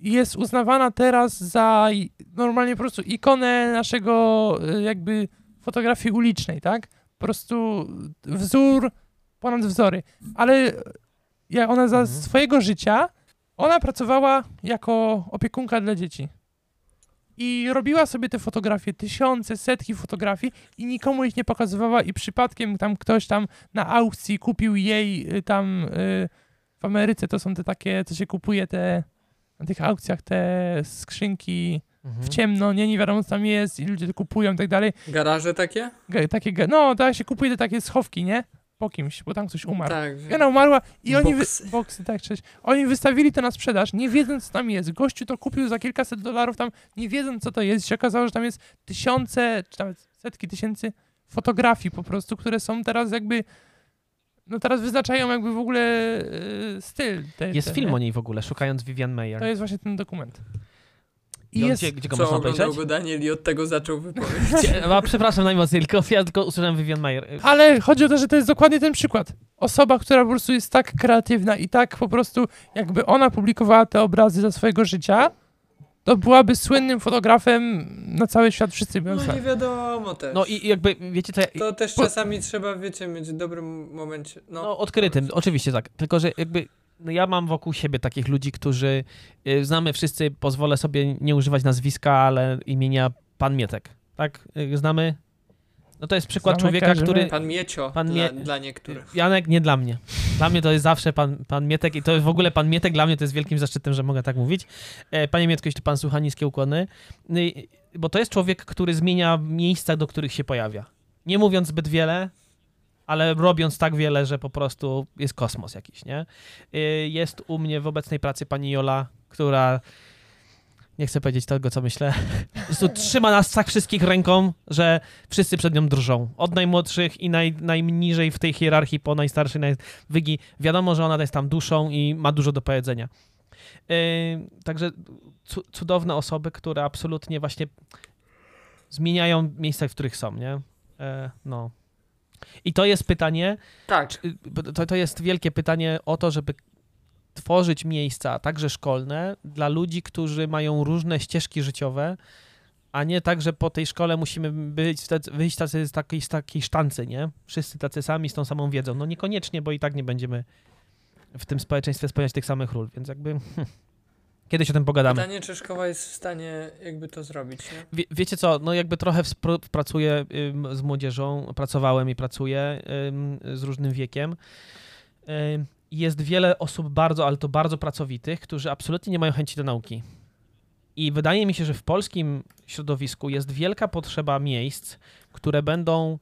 jest uznawana teraz za normalnie po prostu ikonę naszego y, jakby fotografii ulicznej, tak? Po prostu wzór ponad wzory. Ale ona za Mhm. swojego życia, ona pracowała jako opiekunka dla dzieci. I robiła sobie te fotografie, tysiące, setki fotografii i nikomu ich nie pokazywała i przypadkiem tam ktoś tam na aukcji kupił jej y, tam y, w Ameryce to są te takie, co się kupuje te na tych aukcjach te skrzynki Mhm. w ciemno, nie, nie wiadomo co tam jest i ludzie to kupują i tak dalej. Garaże takie? Ge- Takie, no tak się kupuje te takie schowki, nie? Po kimś, bo tam ktoś umarł. Tak. I ona umarła i oni... Wy- Boksy. boksy, tak, cześć. Oni wystawili to na sprzedaż, nie wiedząc co tam jest. Gościu to kupił za kilkaset dolarów tam, nie wiedząc co to jest. I się okazało, że tam jest tysiące, czy nawet setki tysięcy fotografii po prostu, które są teraz jakby... No teraz wyznaczają jakby w ogóle e, styl. Te, Jest te, film nie? o niej w ogóle, szukając Vivian Mayer. To jest właśnie ten dokument. I jest... gdzie, gdzie go Co można oglądał obejrzeć? go Daniel i od tego zaczął wypowiedź. A, przepraszam najmocniej, tylko ja tylko usłyszałem Vivian Mayer. Ale chodzi o to, że to jest dokładnie ten przykład. Osoba, która po prostu jest tak kreatywna i tak po prostu, jakby ona publikowała te obrazy ze swojego życia, to byłaby słynnym fotografem na cały świat, wszyscy by No nie wiadomo też. No i jakby, wiecie co, ja, To też Po- czasami trzeba, wiecie, mieć w dobrym momencie. No, No, odkrytym, oczywiście tak. Tylko, że jakby no ja mam wokół siebie takich ludzi, którzy y, znamy wszyscy, pozwolę sobie nie używać nazwiska, ale imienia Pan Mietek. Tak? Y, Znamy? No to jest przykład Znamy, człowieka, który... Pan Miecio Pan dla, Mie- dla niektórych. Janek, nie dla mnie. Dla mnie to jest zawsze pan, pan Mietek i to jest w ogóle pan Mietek, dla mnie to jest wielkim zaszczytem, że mogę tak mówić. E, Panie Mietku, jeśli pan słucha, niskie ukłony. Y, Bo to jest człowiek, który zmienia miejsca, do których się pojawia. Nie mówiąc zbyt wiele, ale robiąc tak wiele, że po prostu jest kosmos jakiś, nie? Y, Jest u mnie w obecnej pracy pani Jola, która nie chcę powiedzieć tego, co myślę. Po prostu trzyma nas tak wszystkich ręką, że wszyscy przed nią drżą. Od najmłodszych i naj, najniżej w tej hierarchii po najstarszej, naj... wygi. Wiadomo, że ona jest tam duszą i ma dużo do powiedzenia. Yy, także cu cudowne osoby, które absolutnie właśnie zmieniają miejsca, w których są, nie? E, no. I to jest pytanie, Tak. to, to jest wielkie pytanie o to, żeby tworzyć miejsca, także szkolne, dla ludzi, którzy mają różne ścieżki życiowe, a nie tak, że po tej szkole musimy być, wyjść tacy, z, takiej, z takiej sztancy, nie? Wszyscy tacy sami z tą samą wiedzą. No niekoniecznie, bo i tak nie będziemy w tym społeczeństwie spełniać tych samych ról, więc jakby hm, kiedyś o tym pogadamy. Pytanie, czy szkoła jest w stanie jakby to zrobić? Wie, wiecie co, no jakby trochę pracuję ym, z młodzieżą, pracowałem i pracuję ym, z różnym wiekiem. Ym, jest wiele osób bardzo, ale to bardzo pracowitych, którzy absolutnie nie mają chęci do nauki. I wydaje mi się, że w polskim środowisku jest wielka potrzeba miejsc, które będą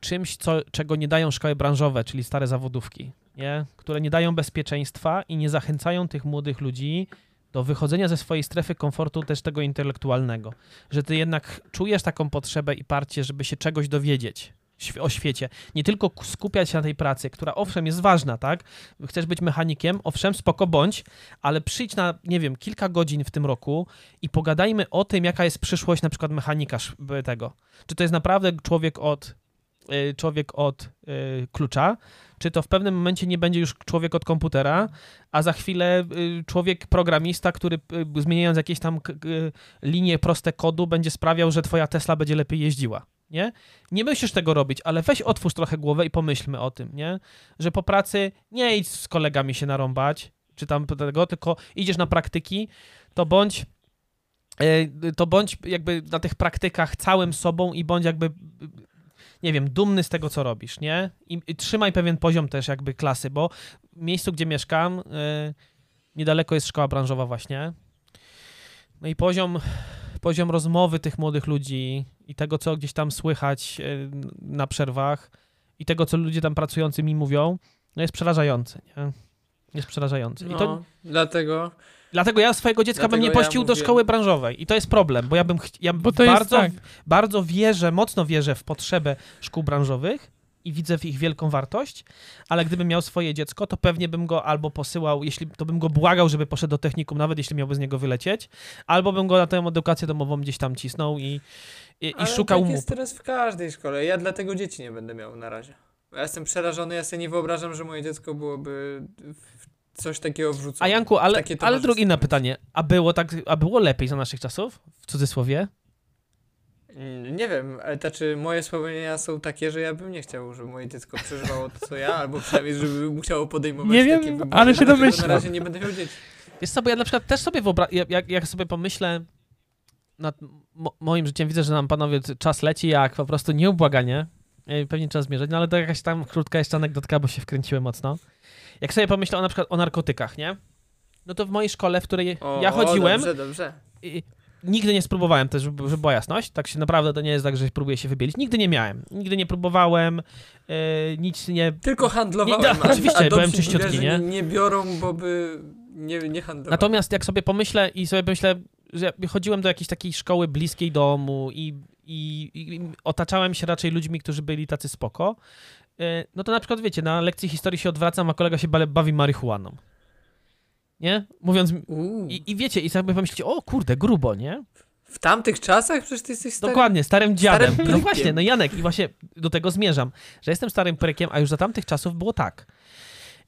czymś, co, czego nie dają szkoły branżowe, czyli stare zawodówki, nie? które nie dają bezpieczeństwa i nie zachęcają tych młodych ludzi do wychodzenia ze swojej strefy komfortu też tego intelektualnego. Że ty jednak czujesz taką potrzebę i parcie, żeby się czegoś dowiedzieć o świecie. Nie tylko skupiać się na tej pracy, która owszem jest ważna, tak? Chcesz być mechanikiem, owszem, spoko bądź, ale przyjdź na, nie wiem, kilka godzin w tym roku i pogadajmy o tym, jaka jest przyszłość na przykład mechanika tego. Czy to jest naprawdę człowiek od, człowiek od y, klucza, czy to w pewnym momencie nie będzie już człowiek od komputera, a za chwilę y, człowiek programista, który y, zmieniając jakieś tam linie proste kodu będzie sprawiał, że twoja Tesla będzie lepiej jeździła, nie? Nie musisz tego robić, ale weź otwórz trochę głowę i pomyślmy o tym, nie? Że po pracy nie idź z kolegami się narąbać, czy tam tego, tylko idziesz na praktyki, to bądź y, to bądź jakby na tych praktykach całym sobą i bądź jakby nie wiem, dumny z tego, co robisz, nie? I, i trzymaj pewien poziom też jakby klasy, bo w miejscu, gdzie mieszkam, y, niedaleko jest szkoła branżowa właśnie. No i poziom, poziom rozmowy tych młodych ludzi i tego, co gdzieś tam słychać y, na przerwach i tego, co ludzie tam pracujący mi mówią, no jest przerażający, nie? Jest przerażający. No, I to, dlatego dlatego ja swojego dziecka bym Dlatego nie ja puścił do mówię- szkoły branżowej i to jest problem, bo ja bym, chci- ja Bo to jest bardzo, tak. bardzo wierzę, mocno wierzę w potrzebę szkół branżowych i widzę w ich wielką wartość, ale gdybym miał swoje dziecko, to pewnie bym go albo posyłał, jeśli to bym go błagał, żeby poszedł do technikum, nawet jeśli miałby z niego wylecieć, albo bym go na tę edukację domową gdzieś tam cisnął i, i, i Ale szukał tak mu. jest teraz w każdej szkole. Ja dlatego dzieci nie będę miał na razie. Ja jestem przerażony, ja sobie nie wyobrażam, że moje dziecko byłoby w coś takiego wrzucone. A Janku, ale, ale drugie inne pytanie. A było tak, a było lepiej za naszych czasów? W cudzysłowie? Mm, Nie wiem, ale to czy moje wspomnienia są takie, że ja bym nie chciał, żeby moje dziecko przeżywało to, co ja, albo przynajmniej, żeby musiało podejmować Nie takie wiem, wybory. ale się domyślam. Na razie nie będę miał dzieci. Wiesz co, bo ja na przykład też sobie wyobrażam, jak, jak sobie pomyślę nad mo- moim życiem, widzę, że nam panowie czas leci jak po prostu nieubłaganie. E, Pewnie trzeba zmierzać, no ale to jakaś tam krótka jeszcze anegdotka, bo się wkręciłem mocno. Jak sobie pomyślę o na przykład o narkotykach, nie? No to w mojej szkole, w której O, ja chodziłem, Dobrze, dobrze. i nigdy nie spróbowałem też, żeby, żeby była jasność. Tak się naprawdę to nie jest tak, że próbuję się wybielić. Nigdy nie miałem. Nigdy nie próbowałem, e, nic nie... Tylko handlowałem. Nie, no, oczywiście, byłem czyściutki, nie? Nie biorą, bo by nie, nie handlowali. Natomiast jak sobie pomyślę i sobie myślę, że chodziłem do jakiejś takiej szkoły bliskiej domu i, i, i otaczałem się raczej ludźmi, którzy byli tacy spoko, no to na przykład wiecie, na lekcji historii się odwracam, a kolega się ba- bawi marihuaną. Nie? Mówiąc... I, I wiecie, i sobie pomyślicie, o kurde, grubo, nie? W tamtych czasach przecież ty jesteś stary. Dokładnie, starym dziadem. starym no właśnie, no Janek, i właśnie do tego zmierzam, że jestem starym prykiem, a już za tamtych czasów było tak.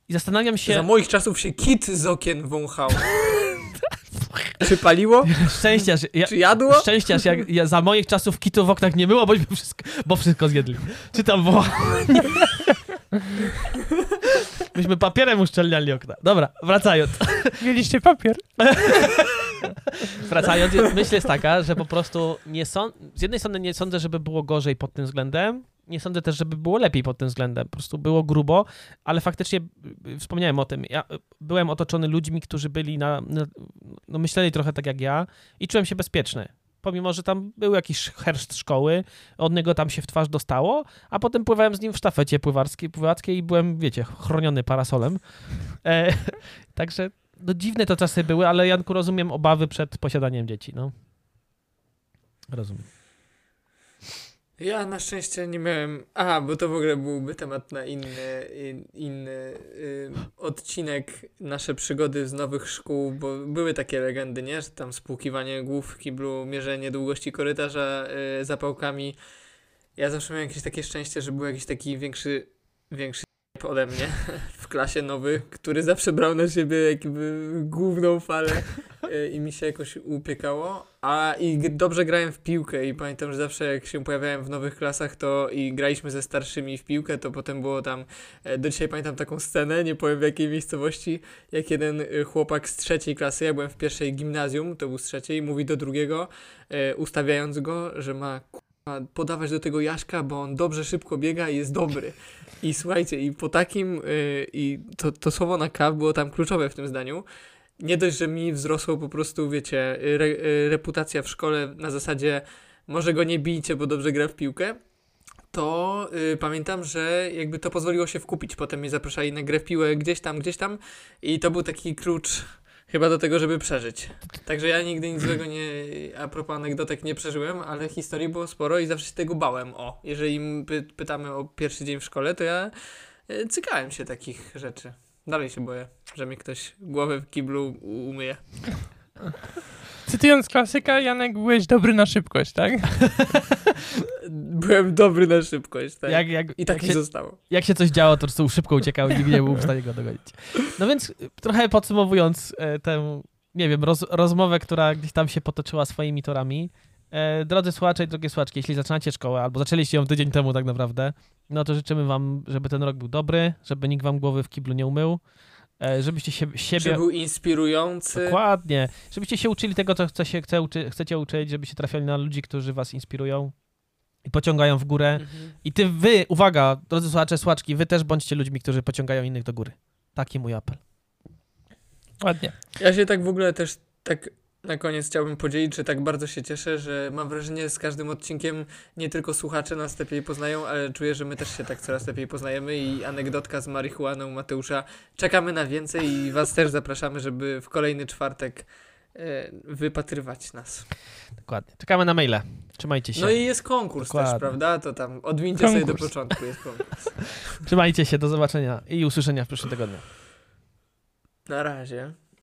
I zastanawiam Za się, moich czasów się kit z okien wąchał. Czy paliło? szczęścia, że ja, Czy jadło? szczęścia, że jak, ja, za moich czasów kitu w oknach nie było, bośmy wszystko, bo wszystko zjedli. Czy tam było? Myśmy papierem uszczelniali okna. Dobra, wracając. Mieliście papier? Wracając, myśl jest taka, że po prostu nie są, z jednej strony nie sądzę, żeby było gorzej pod tym względem, nie sądzę też, żeby było lepiej pod tym względem. Po prostu było grubo, ale faktycznie y, wspomniałem o tym. Ja y, byłem otoczony ludźmi, którzy byli na, na no myśleli trochę tak jak ja i czułem się bezpieczny. Pomimo, że tam był jakiś herszt szkoły, od niego tam się w twarz dostało, a potem pływałem z nim w sztafecie pływarskiej, pływackiej i byłem, wiecie, chroniony parasolem. E, także no dziwne to czasy były, ale Janku rozumiem obawy przed posiadaniem dzieci, no. Rozumiem. Ja na szczęście nie miałem. Aha, bo to w ogóle byłby temat na inny, in, inny y, odcinek. Nasze przygody z nowych szkół, bo były takie legendy, nie? Że tam spłukiwanie głów w kiblu, mierzenie długości korytarza y, zapałkami. Ja zawsze miałem jakieś takie szczęście, że był jakiś taki większy, większy ode mnie klasie nowy, który zawsze brał na siebie jakby główną falę y, i mi się jakoś upiekało. A i dobrze grałem w piłkę i pamiętam, że zawsze jak się pojawiałem w nowych klasach, to i graliśmy ze starszymi w piłkę, to potem było tam, e, do dzisiaj pamiętam taką scenę, nie powiem w jakiej miejscowości, jak jeden y, chłopak z trzeciej klasy, ja byłem w pierwszej gimnazjum, to był z trzeciej, mówi do drugiego, e, ustawiając go, że ma podawać do tego Jaśka, bo on dobrze szybko biega i jest dobry. I słuchajcie, i po takim, y, i to, to słowo na K było tam kluczowe w tym zdaniu. Nie dość, że mi wzrosło po prostu, wiecie, re, y, reputacja w szkole na zasadzie może go nie bijcie, bo dobrze gra w piłkę, to y, pamiętam, że jakby to pozwoliło się wkupić. Potem mnie zapraszali na grę w piłę gdzieś tam, gdzieś tam i to był taki klucz chyba do tego, żeby przeżyć. Także ja nigdy nic złego nie, a propos anegdotek nie przeżyłem, ale historii było sporo i zawsze się tego bałem. O, jeżeli py, pytamy o pierwszy dzień w szkole, to ja y, cykałem się takich rzeczy. Dalej się boję, że mi ktoś głowę w kiblu umyje. Cytując klasyka, Janek, byłeś dobry na szybkość, tak? Byłem dobry na szybkość, tak? Jak, jak, I tak jak, się, zostało. jak się coś działo, to po prostu szybko uciekał i nie był w stanie go dogonić. No więc y, trochę podsumowując e, tę, nie wiem, roz, rozmowę, która gdzieś tam się potoczyła swoimi torami. E, drodzy słuchacze i drogie słuchaczki, jeśli zaczynacie szkołę, albo zaczęliście ją tydzień temu tak naprawdę, no to życzymy wam, żeby ten rok był dobry, żeby nikt wam głowy w kiblu nie umył, żebyście się, siebie... Że był inspirujący. Dokładnie. Żebyście się uczyli tego, co chce się, chce uczy, chcecie uczyć, żebyście trafiali na ludzi, którzy was inspirują i pociągają w górę. Mhm. I ty, wy, uwaga, drodzy słuchacze, słuchaczki, wy też bądźcie ludźmi, którzy pociągają innych do góry. Taki mój apel. Ładnie. Ja się tak w ogóle też tak na koniec chciałbym podzielić, że tak bardzo się cieszę, że mam wrażenie z każdym odcinkiem nie tylko słuchacze nas lepiej poznają, ale czuję, że my też się tak coraz lepiej poznajemy i anegdotka z marihuaną Mateusza. Czekamy na więcej i was też zapraszamy, żeby w kolejny czwartek wypatrywać nas. Dokładnie. Czekamy na maile. Trzymajcie się. No i jest konkurs Dokładnie. też, prawda? To tam odwincie sobie do Konkurs. początku, jest konkurs. Trzymajcie się, do zobaczenia i usłyszenia w przyszłym tygodniu. Na razie.